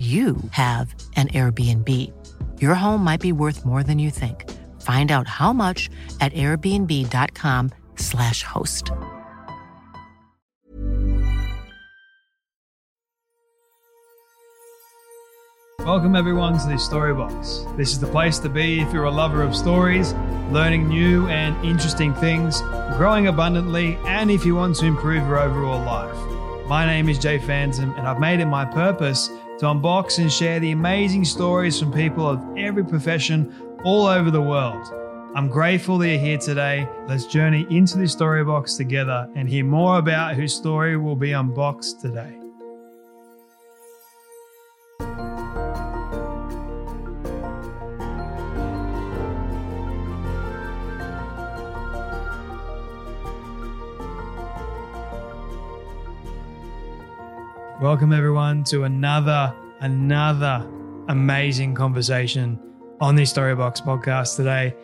you have an Airbnb. Your home might be worth more than you think. Find out how much at airbnb.com/slash host. Welcome, everyone, to this Storybox. This is the place to be if you're a lover of stories, learning new and interesting things, growing abundantly, and if you want to improve your overall life. My name is Jay Phantom, and I've made it my purpose to unbox and share the amazing stories from people of every profession all over the world. I'm grateful that you're here today. Let's journey into this story box together and hear more about whose story will be unboxed today. Welcome everyone to another another amazing conversation on the Storybox podcast today.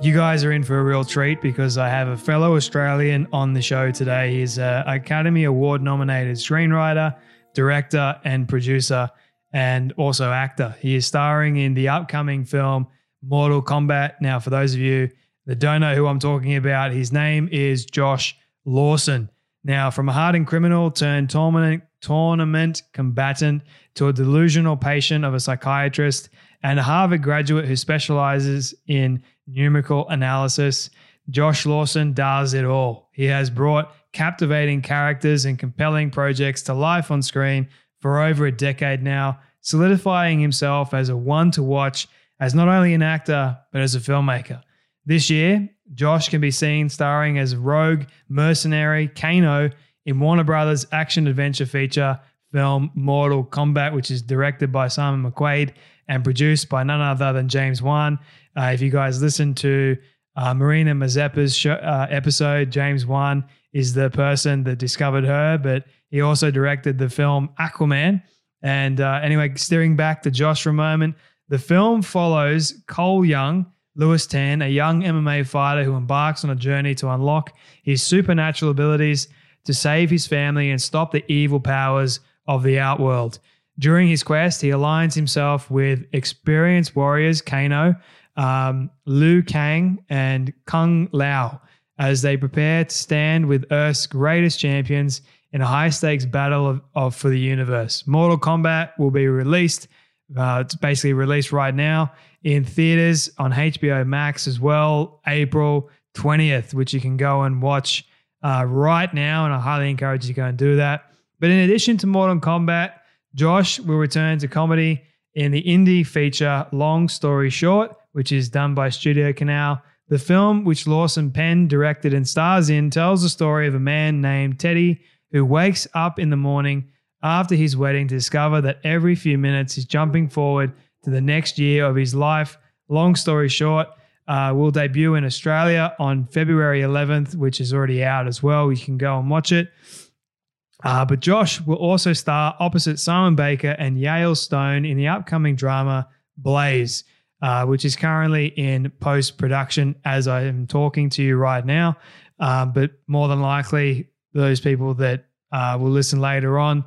You guys are in for a real treat because I have a fellow Australian on the show today. He's an Academy Award nominated screenwriter, director, and producer, and also actor. He is starring in the upcoming film Mortal Kombat. Now, for those of you that don't know who I'm talking about, his name is Josh Lawson. Now, from a hardened criminal turned tournament, tournament combatant to a delusional patient of a psychiatrist and a Harvard graduate who specializes in numerical analysis, Josh Lawson does it all. He has brought captivating characters and compelling projects to life on screen for over a decade now, solidifying himself as a one to watch as not only an actor, but as a filmmaker. This year, Josh can be seen starring as rogue mercenary Kano in Warner Brothers action adventure feature film Mortal Kombat, which is directed by Simon McQuaid and produced by none other than James Wan. Uh, if you guys listen to uh, Marina Mazepa's show, uh, episode, James Wan is the person that discovered her, but he also directed the film Aquaman. And uh, anyway, steering back to Josh for a moment, the film follows Cole Young Lewis Tan, a young MMA fighter who embarks on a journey to unlock his supernatural abilities to save his family and stop the evil powers of the outworld. During his quest, he aligns himself with experienced warriors Kano, um, Liu Kang, and Kung Lao as they prepare to stand with Earth's greatest champions in a high stakes battle of, of, for the universe. Mortal Kombat will be released. Uh, it's basically released right now in theaters on HBO Max as well, April 20th, which you can go and watch uh, right now. And I highly encourage you to go and do that. But in addition to Mortal Kombat, Josh will return to comedy in the indie feature Long Story Short, which is done by Studio Canal. The film, which Lawson Penn directed and stars in, tells the story of a man named Teddy who wakes up in the morning after his wedding to discover that every few minutes he's jumping forward to the next year of his life. Long story short, uh, will debut in Australia on February 11th, which is already out as well. You can go and watch it. Uh, but Josh will also star opposite Simon Baker and Yael Stone in the upcoming drama Blaze, uh, which is currently in post production as I am talking to you right now. Uh, but more than likely, those people that uh, will listen later on,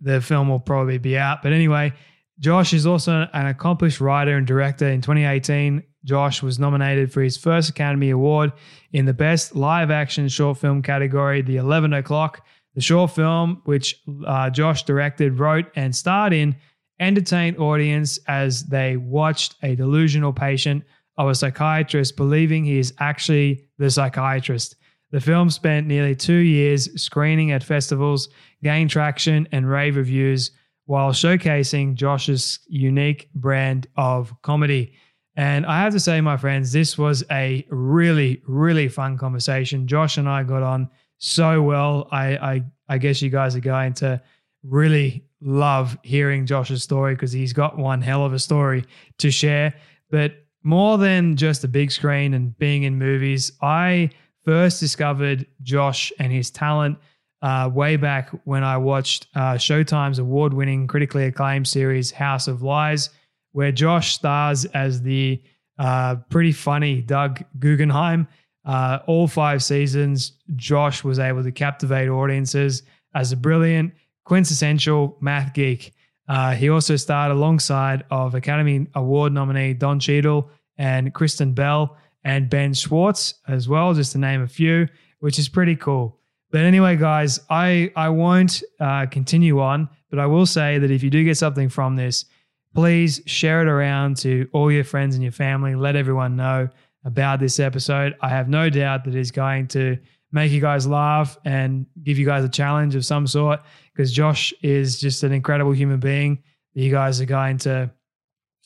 the film will probably be out. But anyway, Josh is also an accomplished writer and director. In 2018, Josh was nominated for his first Academy Award in the Best Live Action Short Film category, The 11 O'Clock. The short film, which uh, Josh directed, wrote, and starred in, entertained audience as they watched a delusional patient of a psychiatrist believing he is actually the psychiatrist. The film spent nearly two years screening at festivals, gained traction and rave reviews, while showcasing Josh's unique brand of comedy. And I have to say, my friends, this was a really, really fun conversation. Josh and I got on so well. I, I, I guess you guys are going to really love hearing Josh's story because he's got one hell of a story to share. But more than just the big screen and being in movies, I first discovered Josh and his talent uh, way back when I watched uh, Showtime's award winning, critically acclaimed series, House of Lies where Josh stars as the uh, pretty funny Doug Guggenheim. Uh, all five seasons, Josh was able to captivate audiences as a brilliant, quintessential math geek. Uh, he also starred alongside of Academy Award nominee Don Cheadle and Kristen Bell and Ben Schwartz as well, just to name a few, which is pretty cool. But anyway, guys, I I won't uh, continue on, but I will say that if you do get something from this, please share it around to all your friends and your family. Let everyone know about this episode. I have no doubt that it's going to make you guys laugh and give you guys a challenge of some sort because Josh is just an incredible human being that you guys are going to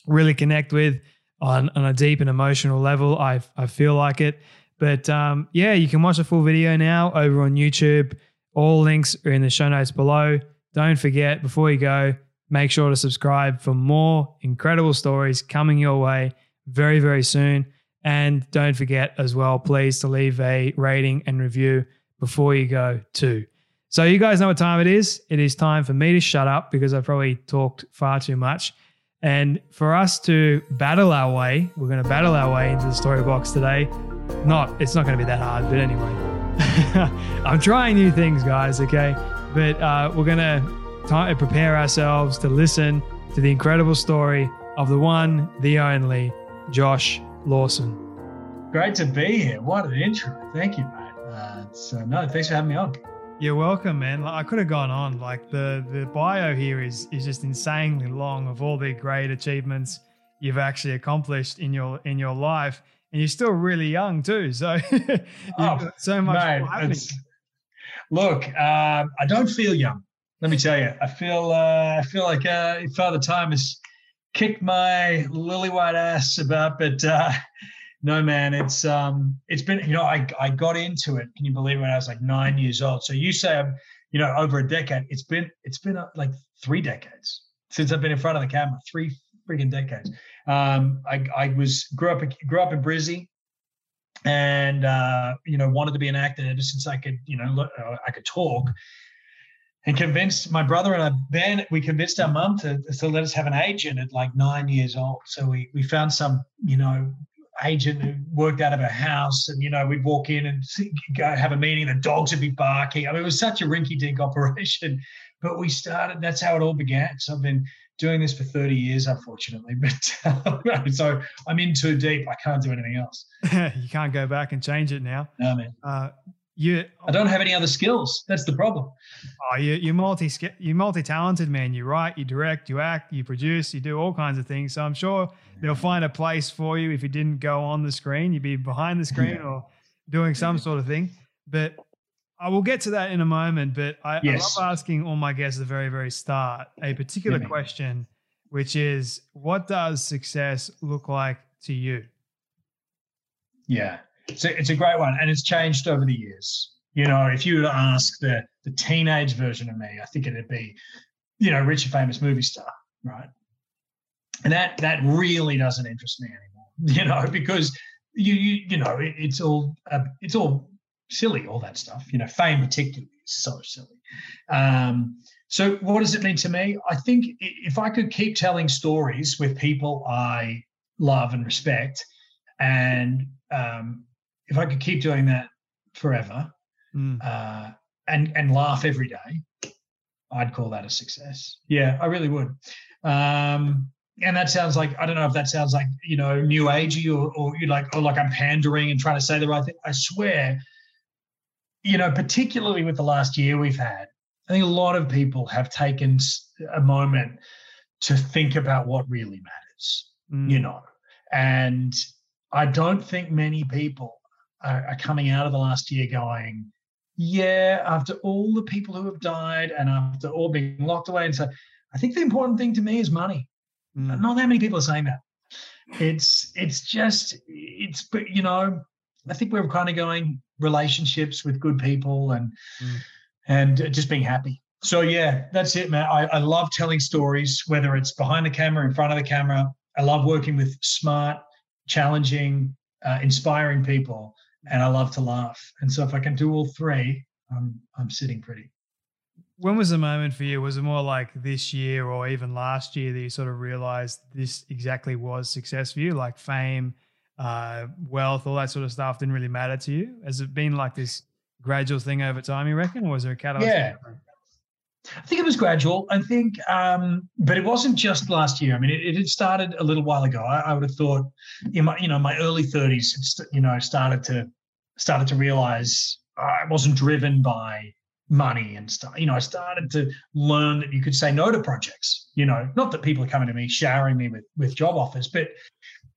really connect with on, on a deep and emotional level. I, I feel like it. But um, yeah, you can watch the full video now over on YouTube. All links are in the show notes below. Don't forget, before you go, Make sure to subscribe for more incredible stories coming your way very, very soon. And don't forget as well, please, to leave a rating and review before you go too. So you guys know what time it is. It is time for me to shut up because I've probably talked far too much. And for us to battle our way, we're going to battle our way into the story box today. Not, it's not going to be that hard, but anyway, I'm trying new things, guys. Okay, but uh, we're going to time to prepare ourselves to listen to the incredible story of the one, the only, Josh Lawson. Great to be here. What an intro. Thank you, mate. Uh, so, no, thanks for having me on. You're welcome, man. I could have gone on. Like the the bio here is is just insanely long of all the great achievements you've actually accomplished in your in your life, and you're still really young too. So, oh, so much mate, Look, um, I don't feel young let me tell you, I feel uh, I feel like uh, Father Time has kicked my lily white ass about, but uh, no, man, it's um, it's been you know I I got into it. Can you believe it? When I was like nine years old. So you say I'm you know over a decade. It's been it's been uh, like three decades since I've been in front of the camera. Three freaking decades. Um, I I was grew up grew up in Brizzy, and uh, you know wanted to be an actor ever since I could you know uh, I could talk and convinced my brother and I then we convinced our mum to, to let us have an agent at like nine years old. So we we found some, you know, agent who worked out of a house and you know we'd walk in and go have a meeting the dogs would be barking. I mean it was such a rinky-dink operation but we started that's how it all began. So i've been doing this for 30 years unfortunately but so i'm in too deep i can't do anything else. You can't go back and change it now. No man. Uh, you I don't have any other skills. That's the problem. Oh, you you multi you multi talented man. You write, you direct, you act, you produce, you do all kinds of things. So I'm sure they'll find a place for you if you didn't go on the screen. You'd be behind the screen yeah. or doing some mm-hmm. sort of thing. But I will get to that in a moment. But I, yes. I love asking all my guests at the very very start a particular yeah. question, which is, what does success look like to you? Yeah. It's a, it's a great one, and it's changed over the years. You know, if you were to ask the the teenage version of me, I think it'd be, you know, rich and famous movie star, right? And that that really doesn't interest me anymore. You know, because you you, you know it, it's all uh, it's all silly, all that stuff. You know, fame particularly is so silly. Um, so what does it mean to me? I think if I could keep telling stories with people I love and respect, and um, if I could keep doing that forever mm. uh, and and laugh every day, I'd call that a success. Yeah, I really would. Um, and that sounds like I don't know if that sounds like you know new agey or or you like or like I'm pandering and trying to say the right thing. I swear, you know, particularly with the last year we've had, I think a lot of people have taken a moment to think about what really matters. Mm. You know, and I don't think many people are, are coming out of the last year going, yeah, after all the people who have died and after all being locked away, and so I think the important thing to me is money. Mm. Not that many people are saying that. It's it's just it's but you know I think we're kind of going relationships with good people and mm. and just being happy. So yeah, that's it, man. I, I love telling stories, whether it's behind the camera, in front of the camera. I love working with smart, challenging, uh, inspiring people, and I love to laugh. And so if I can do all three, I'm I'm sitting pretty. When was the moment for you? Was it more like this year or even last year that you sort of realized this exactly was success for you, like fame, uh, wealth, all that sort of stuff didn't really matter to you? Has it been like this gradual thing over time, you reckon, or was there a catalyst? Yeah. I think it was gradual. I think, um, but it wasn't just last year. I mean, it, it had started a little while ago. I, I, would have thought in my, you know, my early 30s, you know, started to started to realize I wasn't driven by money and stuff. You know, I started to learn that you could say no to projects. You know, not that people are coming to me showering me with with job offers, but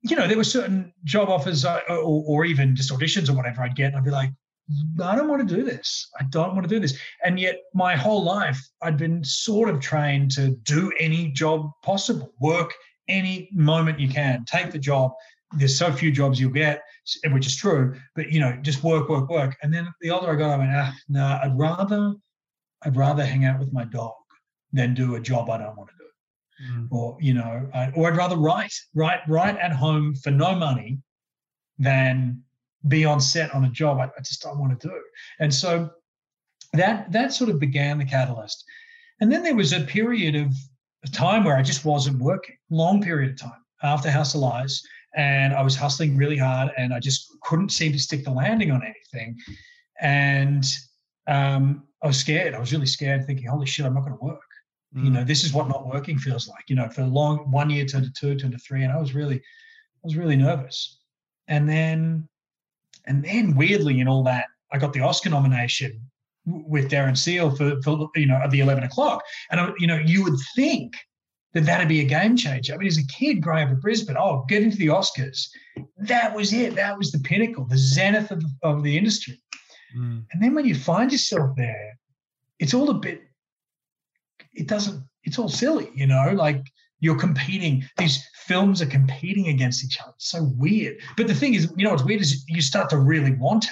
you know, there were certain job offers or, or even just auditions or whatever I'd get, and I'd be like, I don't want to do this. I don't want to do this. And yet, my whole life, I'd been sort of trained to do any job possible, work any moment you can, take the job. There's so few jobs you'll get, which is true, but you know, just work, work, work. And then the older I got, I went, ah, no, nah, I'd rather, I'd rather hang out with my dog than do a job I don't want to do. Mm. Or you know, I, or I'd rather write, write, write at home for no money than be on set on a job I, I just don't want to do. And so that that sort of began the catalyst. And then there was a period of time where I just wasn't working, long period of time after House of Lies and I was hustling really hard, and I just couldn't seem to stick the landing on anything. And um, I was scared. I was really scared, thinking, "Holy shit, I'm not going to work." Mm. You know, this is what not working feels like. You know, for a long one year turned to two, turned to three, and I was really, I was really nervous. And then, and then weirdly, in all that, I got the Oscar nomination with Derin Seale for, for you know the 11 o'clock, and I, you know, you would think that that'd be a game changer. I mean, as a kid growing up in Brisbane, oh, get into the Oscars. That was it. That was the pinnacle, the zenith of, of the industry. Mm. And then when you find yourself there, it's all a bit, it doesn't, it's all silly, you know, like you're competing. These films are competing against each other. It's so weird. But the thing is, you know, what's weird is you start to really want it.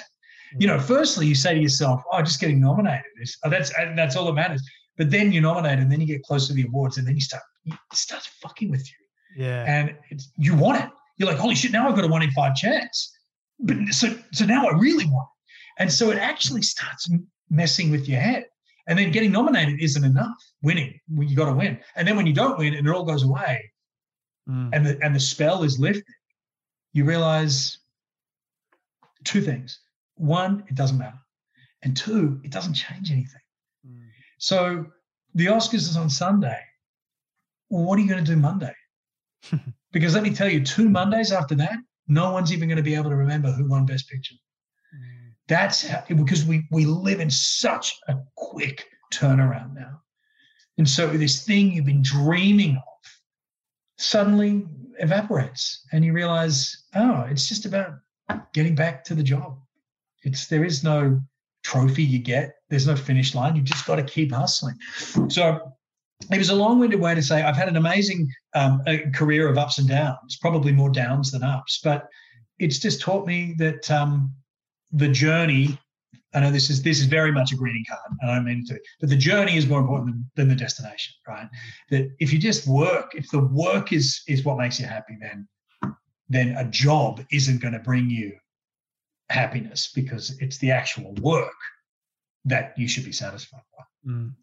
You know, firstly, you say to yourself, "Oh, just getting nominated. Oh, that's that's all that matters." But then you're nominated, and then you get close to the awards, and then you start it starts fucking with you. Yeah. And it's, you want it. You're like, holy shit, now I've got a one in five chance. But so so now I really want it. And so it actually starts messing with your head. And then getting nominated isn't enough. Winning, you got to win. And then when you don't win and it all goes away, mm. and the and the spell is lifted, you realize two things. One, it doesn't matter. And two, it doesn't change anything. Mm. So the Oscars is on Sunday well, what are you going to do Monday? because let me tell you, two Mondays after that, no one's even going to be able to remember who won Best Picture. That's how, because we we live in such a quick turnaround now, and so this thing you've been dreaming of suddenly evaporates, and you realize, oh, it's just about getting back to the job. It's there is no trophy you get. There's no finish line. You just got to keep hustling. So it was a long-winded way to say I've had an amazing um, career of ups and downs, probably more downs than ups, but it's just taught me that um, the journey. I know this is this is very much a greeting card, and I don't mean to, but the journey is more important than, than the destination, right? That if you just work, if the work is is what makes you happy, then then a job isn't going to bring you happiness because it's the actual work that you should be satisfied by. Mm.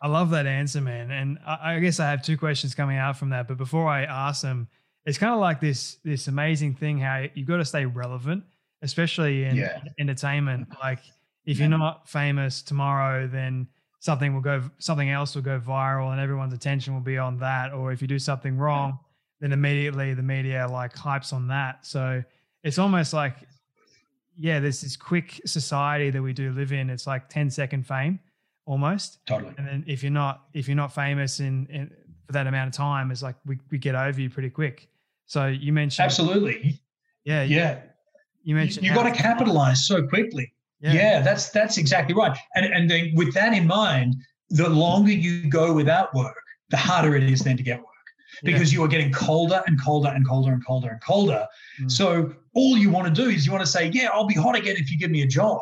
I love that answer, man. And I, I, guess I have two questions coming out from that. But before I ask them, it's kind of like this this amazing thing how you've got to stay relevant, especially in yeah. entertainment. Mm-hmm. Like if you're not famous tomorrow, then something will go something else will go viral and everyone's attention will be on that. Or if you do something wrong, then immediately the media like hypes on that. So it's almost like yeah, there's this quick society that we do live in. It's like 10 second fame almost. Totally. And then if you're not if you're not famous in, in for that amount of time, it's like we, we get over you pretty quick. So you mentioned absolutely. Yeah. Yeah. You mentioned you, you got to capitalize so quickly. Yeah. yeah, that's that's exactly right. And and then with that in mind, the longer you go without work, the harder it is then to get work because yeah. you are getting colder and colder and colder and colder and colder. Mm. So all you want to do is you want to say, yeah, I'll be hot again if you give me a job.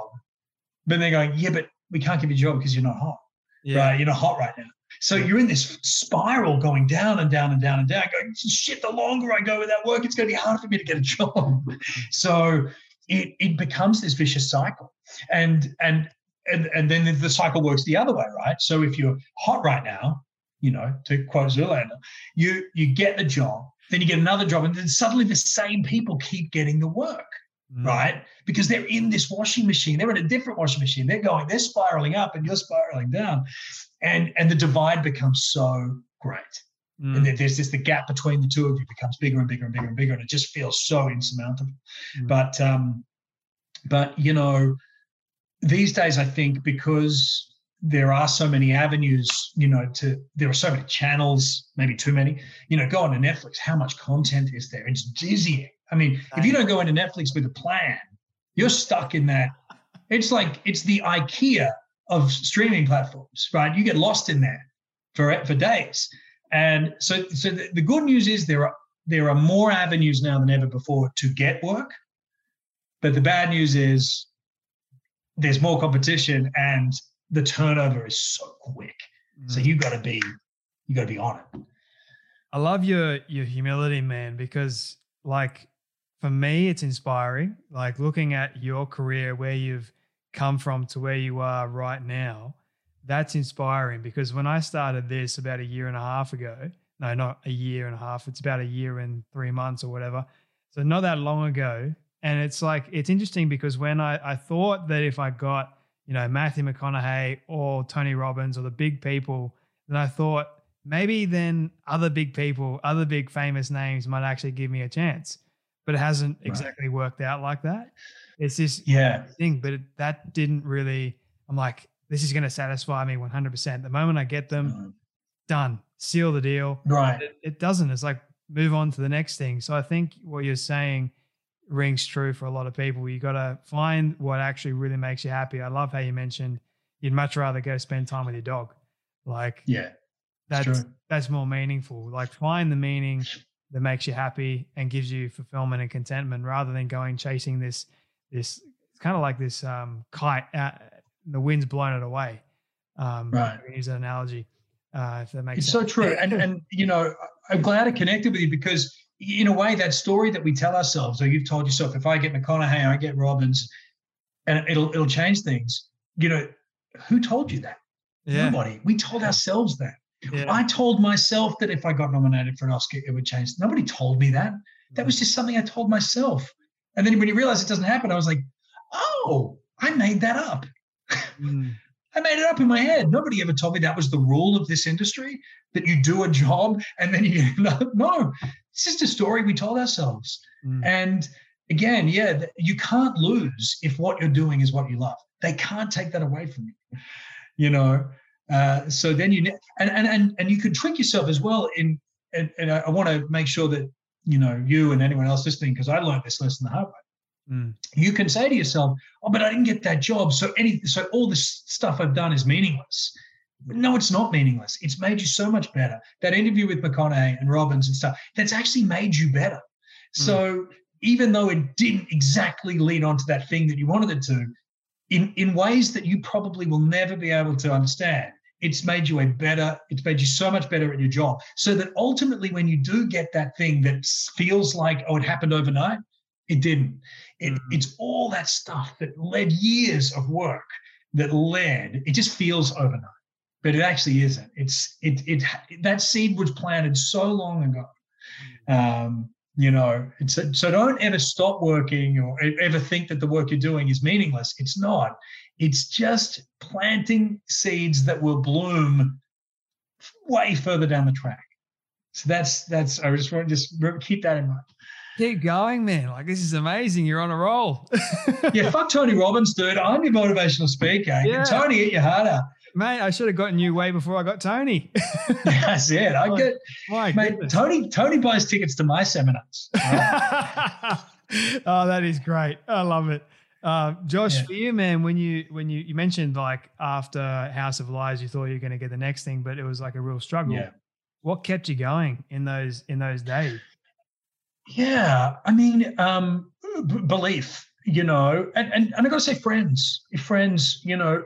But they're going, yeah, but we can't give you a job because you're not hot. Yeah. Right? You're not hot right now. So you're in this spiral going down and down and down and down, going, shit, the longer I go without work, it's going to be hard for me to get a job. so it, it becomes this vicious cycle. And and and and then the cycle works the other way, right? So if you're hot right now, you know, to quote Zoolander, you you get the job, then you get another job, and then suddenly the same people keep getting the work, mm. right? Because they're in this washing machine, they're in a different washing machine, they're going, they're spiraling up, and you're spiraling down, and and the divide becomes so great. Mm. And there's this the gap between the two of you becomes bigger and bigger and bigger and bigger, and it just feels so insurmountable. Mm. But um, but you know, these days I think because there are so many avenues, you know, to there are so many channels, maybe too many. You know, go on to Netflix. How much content is there? It's dizzying. I mean, if you don't go into Netflix with a plan, you're stuck in that. It's like it's the IKEA of streaming platforms, right? You get lost in there for for days. And so, so the, the good news is there are there are more avenues now than ever before to get work. But the bad news is there's more competition and the turnover is so quick. Mm. So you got to be you got to be on it. I love your your humility, man, because like for me, it's inspiring. Like looking at your career, where you've come from to where you are right now, that's inspiring. Because when I started this about a year and a half ago, no, not a year and a half, it's about a year and three months or whatever. So not that long ago. And it's like it's interesting because when I, I thought that if I got you know, Matthew McConaughey or Tony Robbins or the big people, then I thought maybe then other big people, other big famous names might actually give me a chance. But it hasn't right. exactly worked out like that. It's this yeah thing, but it, that didn't really. I'm like, this is going to satisfy me 100%. The moment I get them, mm. done, seal the deal. Right. It, it doesn't. It's like move on to the next thing. So I think what you're saying rings true for a lot of people. You got to find what actually really makes you happy. I love how you mentioned you'd much rather go spend time with your dog. Like, yeah, that's that's more meaningful. Like, find the meaning that makes you happy and gives you fulfillment and contentment, rather than going chasing this this. It's kind of like this um, kite. Out, the wind's blown it away. Um, right. Use an analogy. Uh, if that makes it's sense. so true. And and you know, I'm glad I connected with you because in a way, that story that we tell ourselves, or you've told yourself, if I get McConaughey, I get Robbins, and it'll it'll change things. You know, who told you that? Yeah. Nobody. We told ourselves that. Yeah. I told myself that if I got nominated for an Oscar, it would change. Nobody told me that. That was mm. just something I told myself. And then when you realize it doesn't happen, I was like, oh, I made that up. Mm. I made it up in my head. Nobody ever told me that was the rule of this industry that you do a job and then you no. It's just a story we told ourselves. Mm. And again, yeah, you can't lose if what you're doing is what you love. They can't take that away from you. You know, uh, so then you and and and and you can trick yourself as well. In and, and I, I want to make sure that you know you and anyone else listening because I learned this lesson the hard way. Mm. You can say to yourself, "Oh, but I didn't get that job, so any so all this stuff I've done is meaningless." No, it's not meaningless. It's made you so much better. That interview with McConaughey and Robbins and stuff, that's actually made you better. Mm. So even though it didn't exactly lead on to that thing that you wanted it to, in, in ways that you probably will never be able to understand, it's made you a better, it's made you so much better at your job. So that ultimately, when you do get that thing that feels like, oh, it happened overnight, it didn't. It, mm. It's all that stuff that led years of work that led, it just feels overnight but it actually isn't. It's it it that seed was planted so long ago. Mm. Um, you know, it's a, so don't ever stop working or ever think that the work you're doing is meaningless. It's not. It's just planting seeds that will bloom way further down the track. So that's that's. I just want to just keep that in mind. Keep going, man. Like this is amazing. You're on a roll. yeah, fuck Tony Robbins, dude. I'm your motivational speaker. Yeah. Tony, hit your heart out mate, I should have gotten you way before I got Tony. That's it. I get, my mate, goodness. Tony. Tony buys tickets to my seminars. Right? oh, that is great. I love it. Uh, Josh, yeah. for you, man, when you when you you mentioned like after House of Lies, you thought you were going to get the next thing, but it was like a real struggle. Yeah. what kept you going in those in those days? Yeah, I mean, um, b- belief, you know, and, and, and I got to say, friends, friends, you know,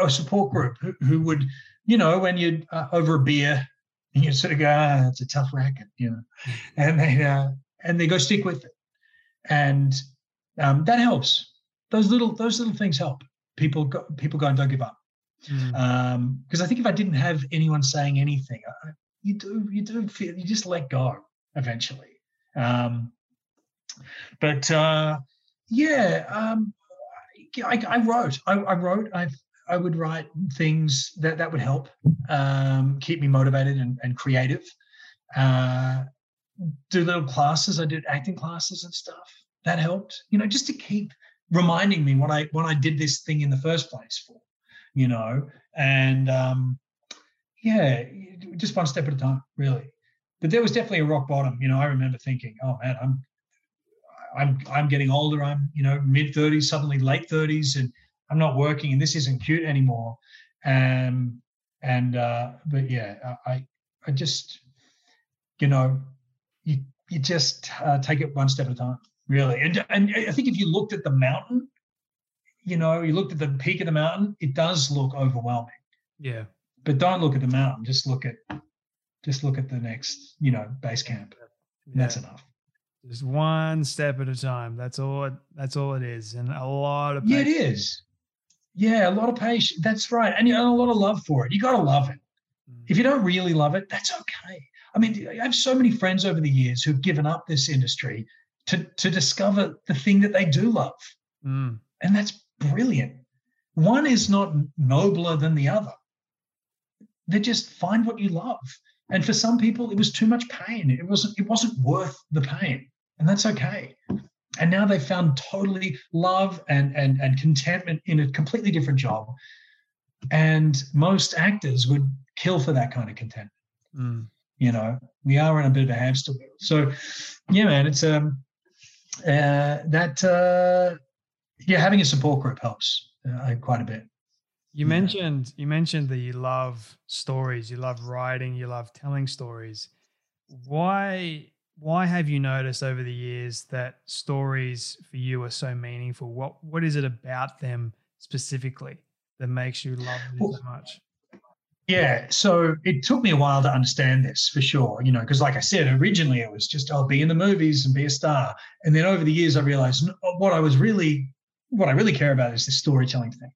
a support group who, who would, you know, when you'd uh, over a beer, and you sort of go, ah, it's a tough racket, you know, and they uh, and they go stick with it, and um, that helps. Those little those little things help. People go, people go and don't give up. Because mm. um, I think if I didn't have anyone saying anything, I, you do you do feel you just let go eventually. Um, but uh, yeah, um, I, I, wrote. I, I, wrote. I I would write things that that would help um, keep me motivated and, and creative. Uh, do little classes. I did acting classes and stuff. That helped. You know, just to keep reminding me what I what I did this thing in the first place for. You know, and um, yeah, just one step at a time, really. But there was definitely a rock bottom. You know, I remember thinking, oh man, I'm I'm I'm getting older. I'm you know mid 30s, suddenly late 30s, and I'm not working, and this isn't cute anymore. Um, and uh, but yeah, I I just you know you you just uh, take it one step at a time, really. And and I think if you looked at the mountain, you know, you looked at the peak of the mountain, it does look overwhelming. Yeah but don't look at the mountain. Just look at just look at the next, you know, base camp. Yeah. That's enough. Just one step at a time. That's all. It, that's all it is, and a lot of patience. yeah, it is. Yeah, a lot of patience. That's right, and, and a lot of love for it. You got to love it. Mm. If you don't really love it, that's okay. I mean, I have so many friends over the years who've given up this industry to to discover the thing that they do love, mm. and that's brilliant. One is not nobler than the other they just find what you love. And for some people, it was too much pain. It wasn't, it wasn't worth the pain. And that's okay. And now they've found totally love and and and contentment in a completely different job. And most actors would kill for that kind of contentment. Mm. You know, we are in a bit of a hamster wheel. So yeah, man, it's um uh that uh yeah, having a support group helps uh, quite a bit. You yeah. mentioned you mentioned that you love stories, you love writing, you love telling stories. Why why have you noticed over the years that stories for you are so meaningful? What what is it about them specifically that makes you love them well, so much? Yeah, so it took me a while to understand this for sure, you know, because like I said, originally it was just, I'll oh, be in the movies and be a star. And then over the years, I realized uh, what I was really, what I really care about is the storytelling thing.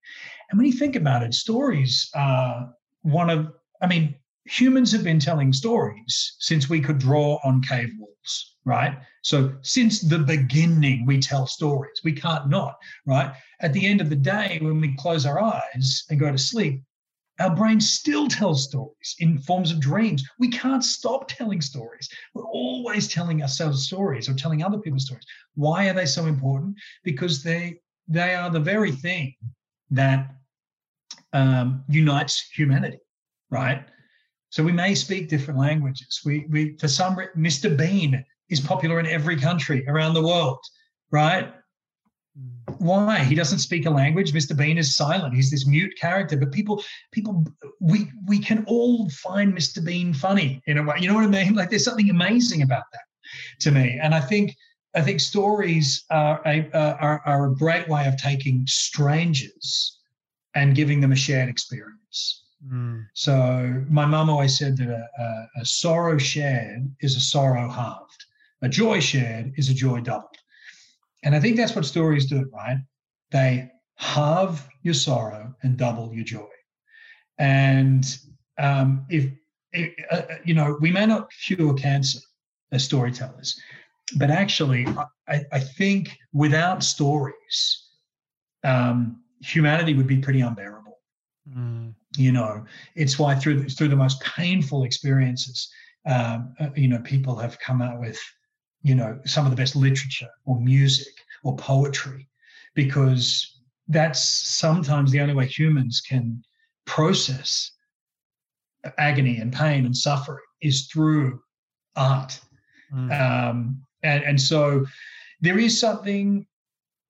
And when you think about it, stories are one of, I mean, humans have been telling stories since we could draw on cave walls, right? So since the beginning, we tell stories. We can't not, right? At the end of the day, when we close our eyes and go to sleep, our brain still tells stories in forms of dreams. We can't stop telling stories. We're always telling ourselves stories or telling other people stories. Why are they so important? Because they they are the very thing that um, unites humanity, right? So we may speak different languages. We, we, for some, Mr. Bean is popular in every country around the world, right? Why? He doesn't speak a language. Mr. Bean is silent. He's this mute character. But people, people, we we can all find Mr. Bean funny in a way. You know what I mean? Like there's something amazing about that to me. And I think I think stories are a, are, are a great way of taking strangers and giving them a shared experience. Mm. So my mum always said that a, a, a, sorrow shared is a sorrow halved. A joy shared is a joy doubled. And I think that's what stories do, right? They halve your sorrow and double your joy. And um, if, if uh, uh, you know, we may not cure cancer as storytellers, but actually, I, I think without stories, um, humanity would be pretty unbearable. Mm. You know, it's why through through the most painful experiences, um, uh, you know, people have come out with, you know, some of the best literature or music or poetry, because that's sometimes the only way humans can process agony and pain and suffering is through art. Mm. Um, and, and so there is something,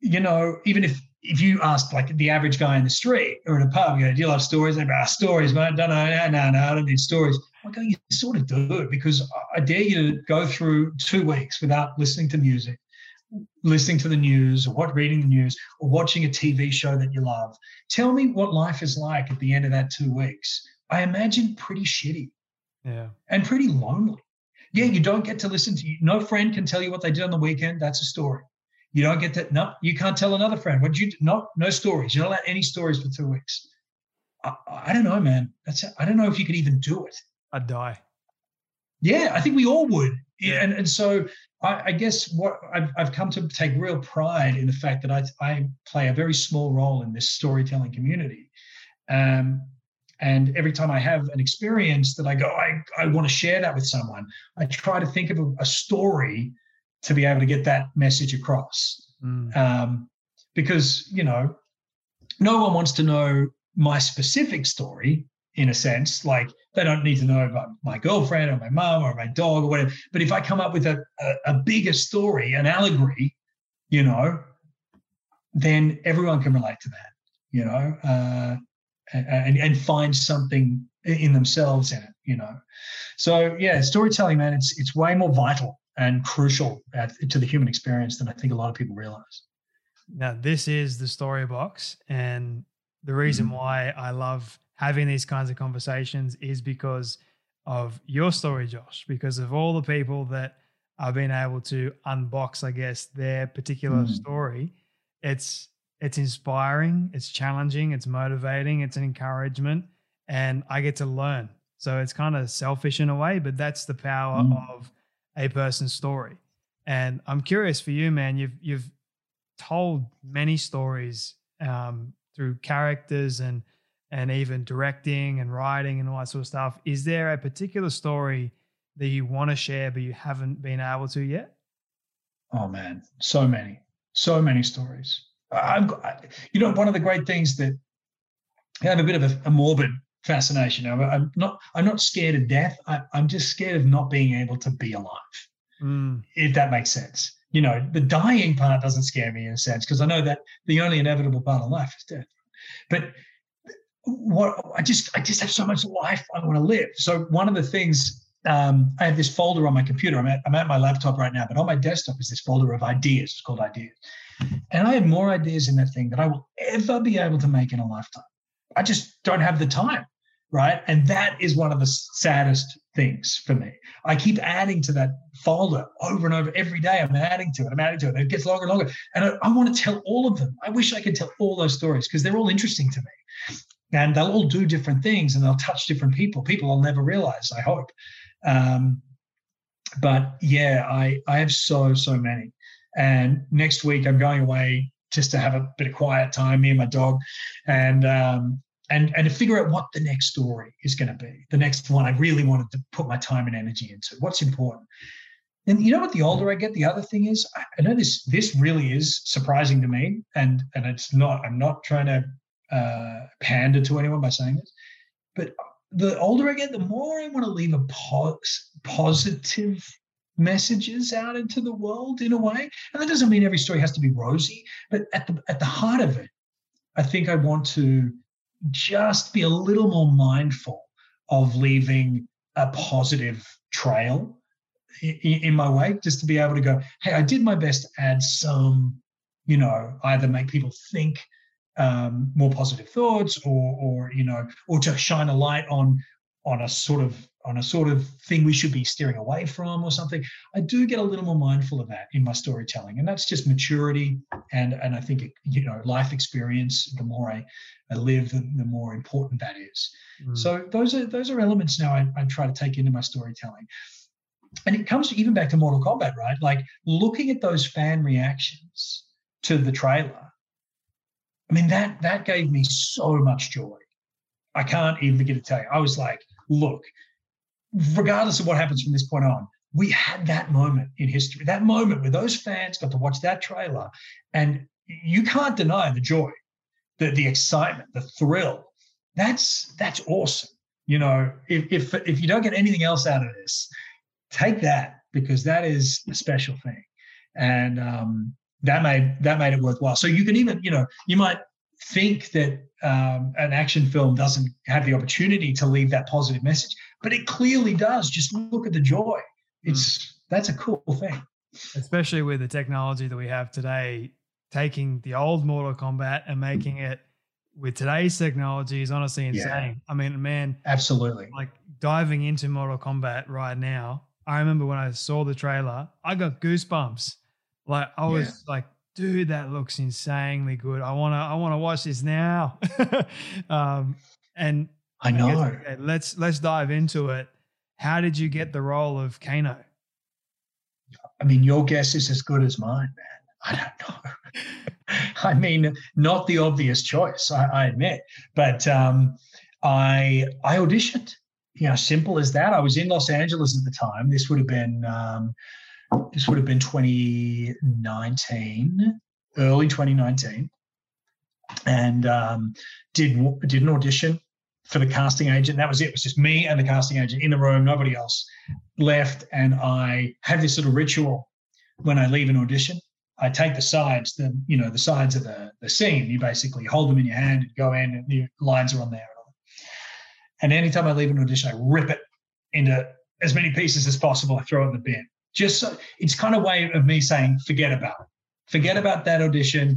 you know, even if if you ask like the average guy in the street or in a pub, you know, do you love stories? They're about ah, stories, mate. No, no, no, no, no, I don't need stories. I go, oh, you sort of do it because I dare you to go through two weeks without listening to music, listening to the news or what reading the news or watching a TV show that you love. Tell me what life is like at the end of that two weeks. I imagine pretty shitty. Yeah. And pretty lonely. Yeah, you don't get to listen to you. No friend can tell you what they did on the weekend. That's a story. You don't get to no, you can't tell another friend. What you do? No, no stories. You're not allowed any stories for two weeks. I, I don't know, man. That's I don't know if you could even do it. I'd die. Yeah, I think we all would. Yeah. And and so I, I guess what I've, I've come to take real pride in the fact that I I play a very small role in this storytelling community. Um, and every time I have an experience that I go, I, I want to share that with someone, I try to think of a, a story to be able to get that message across. Mm. Um, because, you know, no one wants to know my specific story in a sense. Like they don't need to know about my girlfriend or my mom or my dog or whatever. But if I come up with a, a, a bigger story, an allegory, you know, then everyone can relate to that, you know. Uh, and, and find something in themselves in it, you know. So yeah, storytelling, man, it's it's way more vital and crucial at, to the human experience than I think a lot of people realize. Now, this is the story box, and the reason Mm-hmm. why I love having these kinds of conversations is because of your story, Josh. Because of all the people that I've been able to unbox, I guess, their particular Mm. story. It's it's inspiring, it's challenging, it's motivating, it's an encouragement, and I get to learn. So it's kind of selfish in a way, but that's the power Mm. of a person's story. And I'm curious for you, man. You've you've told many stories um, through characters and and even directing and writing and all that sort of stuff. Is there a particular story that you want to share but you haven't been able to yet? Oh man, so many, so many stories. I'm, I, you know, one of the great things that I have a bit of a, a morbid fascination. I'm, I'm not, I'm not scared of death. I, I'm just scared of not being able to be alive. Mm, if that makes sense. You know, the dying part doesn't scare me in a sense because I know that the only inevitable part of life is death. But what I just I just have so much life I want to live. So one of the things um, I have this folder on my computer. I'm at I'm at my laptop right now, but on my desktop is this folder of ideas. It's called ideas, and I have more ideas in that thing that I will ever be able to make in a lifetime. I just don't have the time, right? And that is one of the saddest things for me. I keep adding to that folder over and over every day. I'm adding to it. I'm adding to it. It gets longer and longer. And I, I want to tell all of them. I wish I could tell all those stories because they're all interesting to me. And they'll all do different things and they'll touch different people, people I'll never realize, I hope. Um, but yeah, I, I have so, so many. And next week I'm going away just to have a bit of quiet time, me and my dog. And um, and and to figure out what the next story is going to be, the next one I really wanted to put my time and energy into. What's important. And you know what? The older I get, the other thing is, I, know this this really is surprising to me, and and it's not. I'm not trying to uh, pander to anyone by saying this, but the older I get, the more I want to leave a pos- positive messages out into the world in a way. And that doesn't mean every story has to be rosy, but at the at the heart of it, I think I want to just be a little more mindful of leaving a positive trail in, my wake, just to be able to go, hey, I did my best to add some, you know, either make people think um, more positive thoughts or, or, you know, or to shine a light on on a sort of on a sort of thing we should be steering away from or something. I do get a little more mindful of that in my storytelling, and that's just maturity and and I think you know life experience. The more I, I live, the, the more important that is. mm, So those are those are elements now I, I try to take into my storytelling. And it comes even back to Mortal Kombat, right? Like looking at those fan reactions to the trailer. I mean, that that gave me so much joy. I can't even begin to tell you. I was like, look, regardless of what happens from this point on, we had that moment in history, that moment where those fans got to watch that trailer, and you can't deny the joy, the the excitement, the thrill. That's that's awesome. You know, if if if you don't get anything else out of this, take that because that is a special thing. And um, that made that made it worthwhile. So you can even, you know, you might think that um, an action film doesn't have the opportunity to leave that positive message, but it clearly does. Just look at the joy. It's mm. that's a cool thing. Especially with the technology that we have today, taking the old Mortal Kombat and making it with today's technology is honestly insane. Yeah. I mean, man, absolutely. Like diving into Mortal Kombat right now. I remember when I saw the trailer, I got goosebumps. Like I was yeah. like, dude, that looks insanely good. I wanna, I wanna watch this now. um, and I know. I guess, okay, let's let's dive into it. How did you get the role of Kano? I mean, your guess is as good as mine, man. I don't know. I mean, not the obvious choice, I, I admit, but um, I I auditioned. You know, simple as that. I was in Los Angeles at the time. This would have been um, this would have been 2019, early 2019, and um, did did an audition for the casting agent. That was it. It was just me and the casting agent in the room, nobody else left. And I have this little ritual when I leave an audition. I take the sides, the you know the sides of the the scene. You basically hold them in your hand and go in, and the lines are on there. And anytime I leave an audition, I rip it into as many pieces as possible. I throw it in the bin. Just so it's kind of way of me saying, forget about it. Forget about that audition.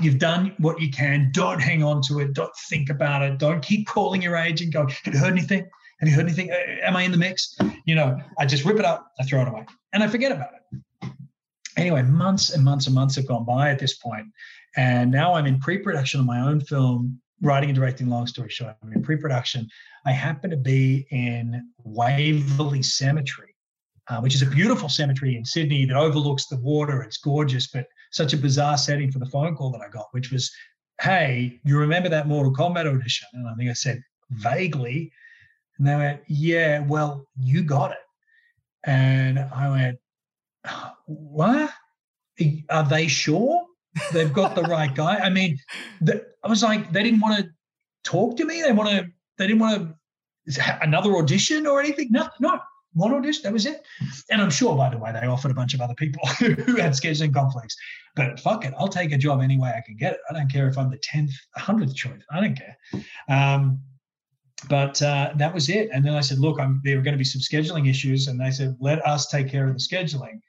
You've done what you can. Don't hang on to it. Don't think about it. Don't keep calling your agent going, have you heard anything? Have you heard anything? Am I in the mix? You know, I just rip it up, I throw it away, and I forget about it anyway, months and months and months have gone by at this point, and now I'm in pre-production of my own film, writing and directing. Long story short, I'm in pre-production. I happen to be in Waverley Cemetery, uh, which is a beautiful cemetery in Sydney that overlooks the water. It's gorgeous, but such a bizarre setting for the phone call that I got, which was, "Hey, you remember that Mortal Kombat audition?" And I think I said vaguely, and they went, "Yeah, well, you got it." And I went, what? Are they sure they've got the right guy? I mean, the, I was like, they didn't want to talk to me. They want to. They didn't want to another audition or anything. No, no, audition. That was it. And I'm sure, by the way, they offered a bunch of other people who had scheduling conflicts. But fuck it, I'll take a job any way I can get it. I don't care if I'm the tenth, hundredth choice. I don't care. Um, but uh, that was it. And then I said, look, I'm, there are going to be some scheduling issues, and they said, let us take care of the scheduling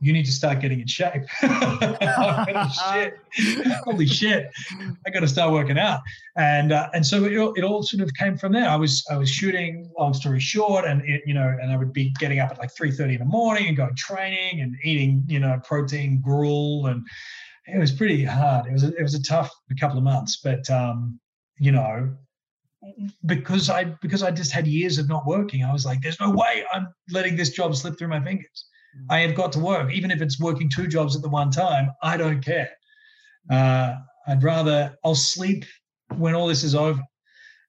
you need to start getting in shape. shit. Holy shit. I got to start working out. And uh, and so it, it all sort of came from there. I was I was shooting, long story short, and it, you know, and I would be getting up at like 3:30 in the morning and going training and eating, you know, protein gruel. And it was pretty hard. It was a, it was a tough couple of months, but um, you know, because I because I just had years of not working, I was like, there's no way I'm letting this job slip through my fingers. I have got to work, even if it's working two jobs at the one time. I don't care. Uh, I'd rather I'll sleep when all this is over.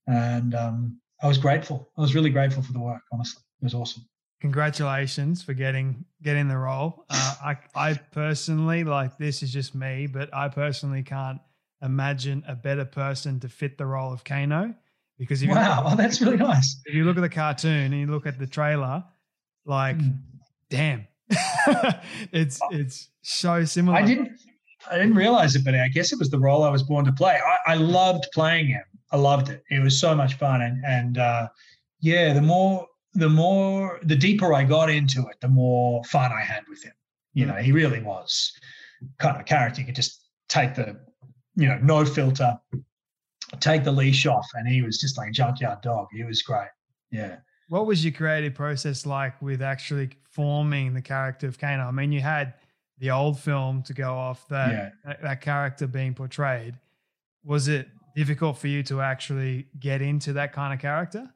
And um, I was grateful. I was really grateful for the work. Honestly, it was awesome. Congratulations for getting getting the role. Uh, I I personally like this is just me, but I personally can't imagine a better person to fit the role of Kano. Because if wow, look, that's really nice. If you look at the cartoon and you look at the trailer, like, mm. damn, it's it's so similar. I didn't I didn't realize it, but I guess it was the role I was born to play. I, I loved playing him. I loved it. It was so much fun, and and uh, yeah, the more the more the deeper I got into it, the more fun I had with him. You know, he really was kind of a character. You could just take the, you know, no filter, take the leash off, and he was just like a junkyard dog. He was great. Yeah. What was your creative process like with actually forming the character of Kano? I mean, you had the old film to go off that yeah. that, that character being portrayed. Was it difficult for you to actually get into that kind of character?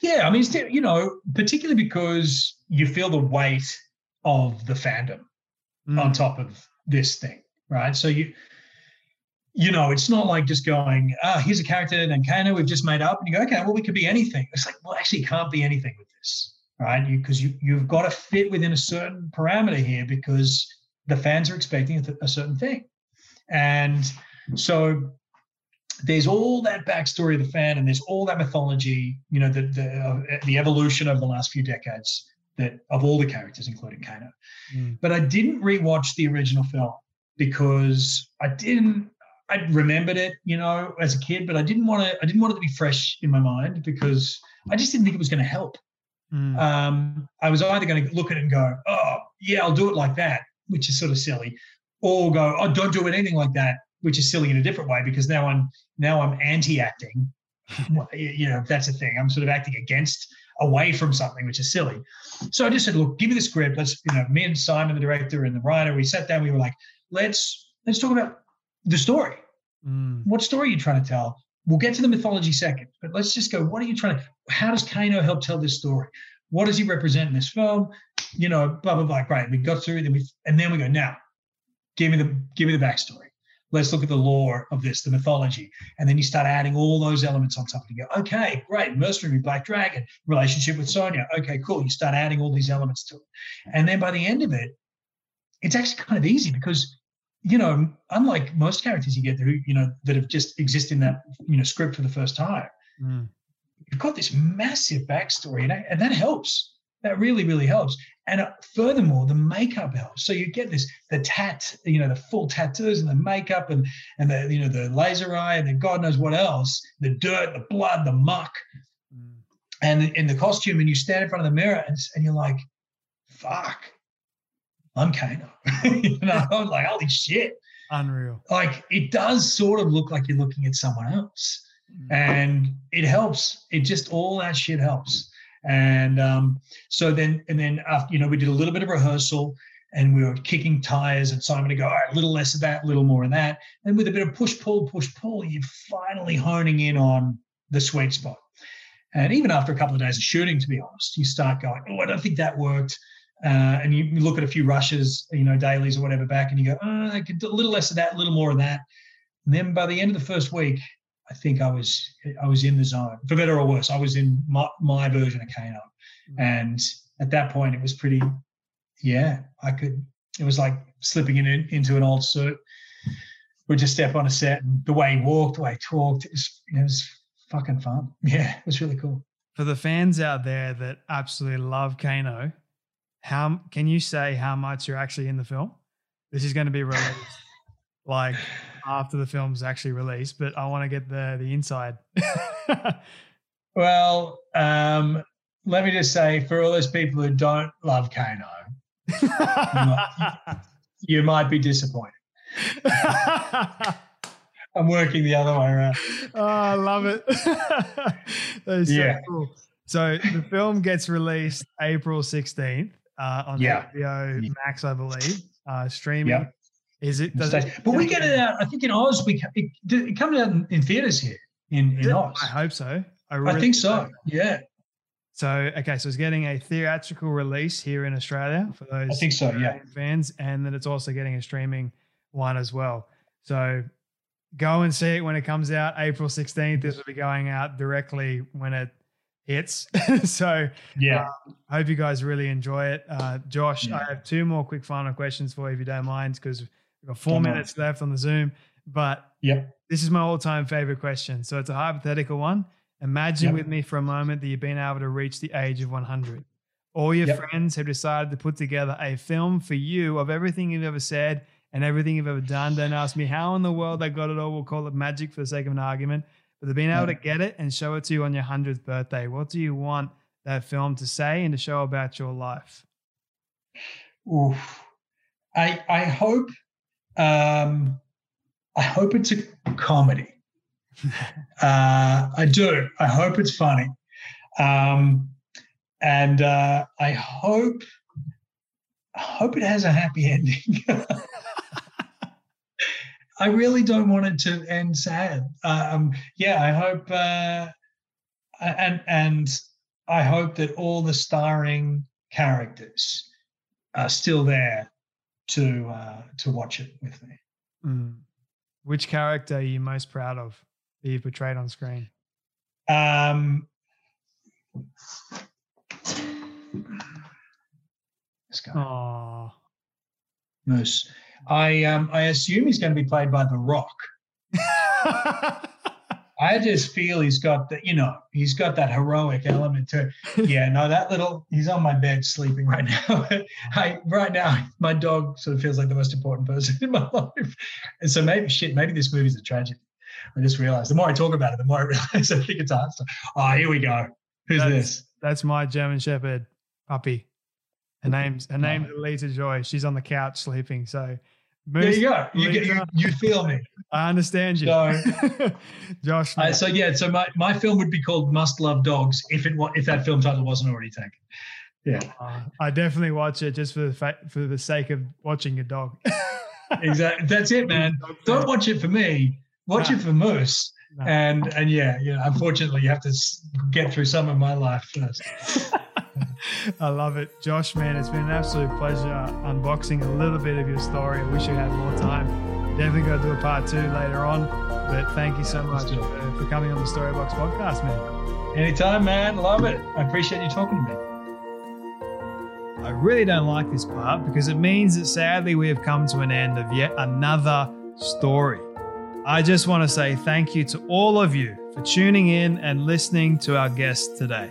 Yeah, I mean, you know, particularly because you feel the weight of the fandom mm. on top of this thing, right? So you you know, it's not like just going, ah, here's a character and Kano we've just made up. And you go, okay, well, we could be anything. It's like, well, actually, can't be anything with this, right? Because you, you, you've got to fit within a certain parameter here because the fans are expecting a, a certain thing. And so there's all that backstory of the fan and there's all that mythology, you know, the, the, uh, the evolution of the last few decades that of all the characters, including Kano. Mm. But I didn't rewatch the original film because I didn't. I remembered it, you know, as a kid, but I didn't want to. I didn't want it to be fresh in my mind because I just didn't think it was going to help. Mm. Um, I was either going to look at it and go, "Oh, yeah, I'll do it like that," which is sort of silly, or go, "Oh, don't do it anything like that," which is silly in a different way because now I'm now I'm anti-acting. you know, that's a thing. I'm sort of acting against, away from something, which is silly. So I just said, "Look, give me the script. Let's," you know, me and Simon, the director, and the writer, we sat down. We were like, "Let's let's talk about the story. Mm. What story are you trying to tell?" We'll get to the mythology second, but let's just go. What are you trying to? How does Kano help tell this story? What does he represent in this film? You know, blah blah blah. Great. We got through, then we and then we go. Now, give me the give me the backstory. Let's look at the lore of this, the mythology, and then you start adding all those elements on top. And you go, okay, great. Mercenary, Black Dragon, relationship with Sonya. Okay, cool. You start adding all these elements to it, and then by the end of it, it's actually kind of easy because you know, unlike most characters you get who, you know, that have just exist in that, you know, script for the first time, Mm. you've got this massive backstory, and that, and that helps. That really, really helps. And uh, furthermore, the makeup helps. So you get this the tat, you know, the full tattoos and the makeup and and the you know the laser eye and the God knows what else, the dirt, the blood, the muck, Mm. and in the costume, and you stand in front of the mirror and, and you're like, "Fuck, I'm Kano." you know, I'm like, "Holy shit!" Unreal. Like it does sort of look like you're looking at someone else Mm. and it helps. It just all that shit helps. And um, so then, and then after, you know, we did a little bit of rehearsal, and we were kicking tires, and Simon to go, all right, a little less of that, a little more of that, and with a bit of push pull, push pull, you're finally honing in on the sweet spot. And even after a couple of days of shooting, to be honest, you start going, oh, I don't think that worked. Uh, and you look at a few rushes, you know, dailies or whatever back, and you go, oh, I could do a little less of that, a little more of that. And then by the end of the first week, I think I was I was in the zone, for better or worse. I was in my, my version of Kano, Mm. and at that point, it was pretty. Yeah, I could. It was like slipping in into an old suit. We'd just step on a set, and the way he walked, the way he talked, it was, it was fucking fun. Yeah, it was really cool. For the fans out there that absolutely love Kano, how can you say how much you're actually in the film? This is going to be released like after the film's actually released, but I want to get the the inside. Well, um, let me just say, for all those people who don't love Kano, you might be disappointed. I'm working the other way around. oh, I love it. that is Yeah. so cool. So the film gets released April 16th uh, on Yeah. HBO. Max, I believe. Uh, streaming. Yeah. Is it? Does it but we get it out. I think in Oz, we it, it comes out in, in theaters here in, in Oz. I hope so. I, I think so. Yeah, So okay, so it's getting a theatrical release here in Australia for those I think so, yeah. Fans, and then it's also getting a streaming one as well. So go and see it when it comes out, April sixteenth. This will be going out directly when it hits. so yeah. I hope you guys really enjoy it. Uh, Josh, I have two more quick final questions for you if you don't mind, because we've got 4 Come on. minutes left on the Zoom. But yeah, this is my all-time favorite question. So it's a hypothetical one. Imagine Yep. with me for a moment that you've been able to reach the age of 100. All your Yep. friends have decided to put together a film for you of everything you've ever said and everything you've ever done. Don't ask me how in the world they got it all. We'll call it magic for the sake of an argument. But been able to get it and show it to you on your 100th birthday. What do you want that film to say and to show about your life? Oof. I I hope um, I hope it's a comedy. uh, I do. I hope it's funny, um, and uh, I hope I hope it has a happy ending. I really don't want it to end sad. Um, yeah, I hope, uh, and and I hope that all the starring characters are still there to uh, to watch it with me. Mm. Which character are you most proud of that you portrayed on screen? Um, this guy, Oh, Moose. I um, I assume he's going to be played by The Rock. I just feel he's got that, you know, he's got that heroic element to. it. Yeah, no, that little. He's on my bed sleeping right now. I right now, my dog sort of feels like the most important person in my life, and so maybe shit, maybe this movie's a tragedy. I just realized the more I talk about it, the more I realize I think it's hard stuff. Oh, here we go. Who's that's, this? That's my German Shepherd puppy. Her name's her name's Lisa Joy. She's on the couch sleeping. So Moose, there you go. You, get, you, you feel me. I understand you. So, Josh. Uh, so yeah, so my, my film would be called Must Love Dogs if it if that film title wasn't already taken. Yeah, uh, I definitely watch it just for the fa- for the sake of watching a dog. exactly, that's it, man. Don't watch it for me. Watch no. it for Moose. No. And and yeah, yeah. Unfortunately, you have to get through some of my life first. I love it. Josh, man, it's been an absolute pleasure unboxing a little bit of your story. I wish we had more time. Definitely going to do a part two later on. But thank you so much for, uh, for, coming on the Storybox podcast, man. Anytime, man. Love it. I appreciate you talking to me. I really don't like this part because it means that sadly we have come to an end of yet another story. I just want to say thank you to all of you for tuning in and listening to our guest today.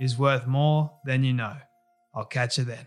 is worth more than you know. I'll catch you then.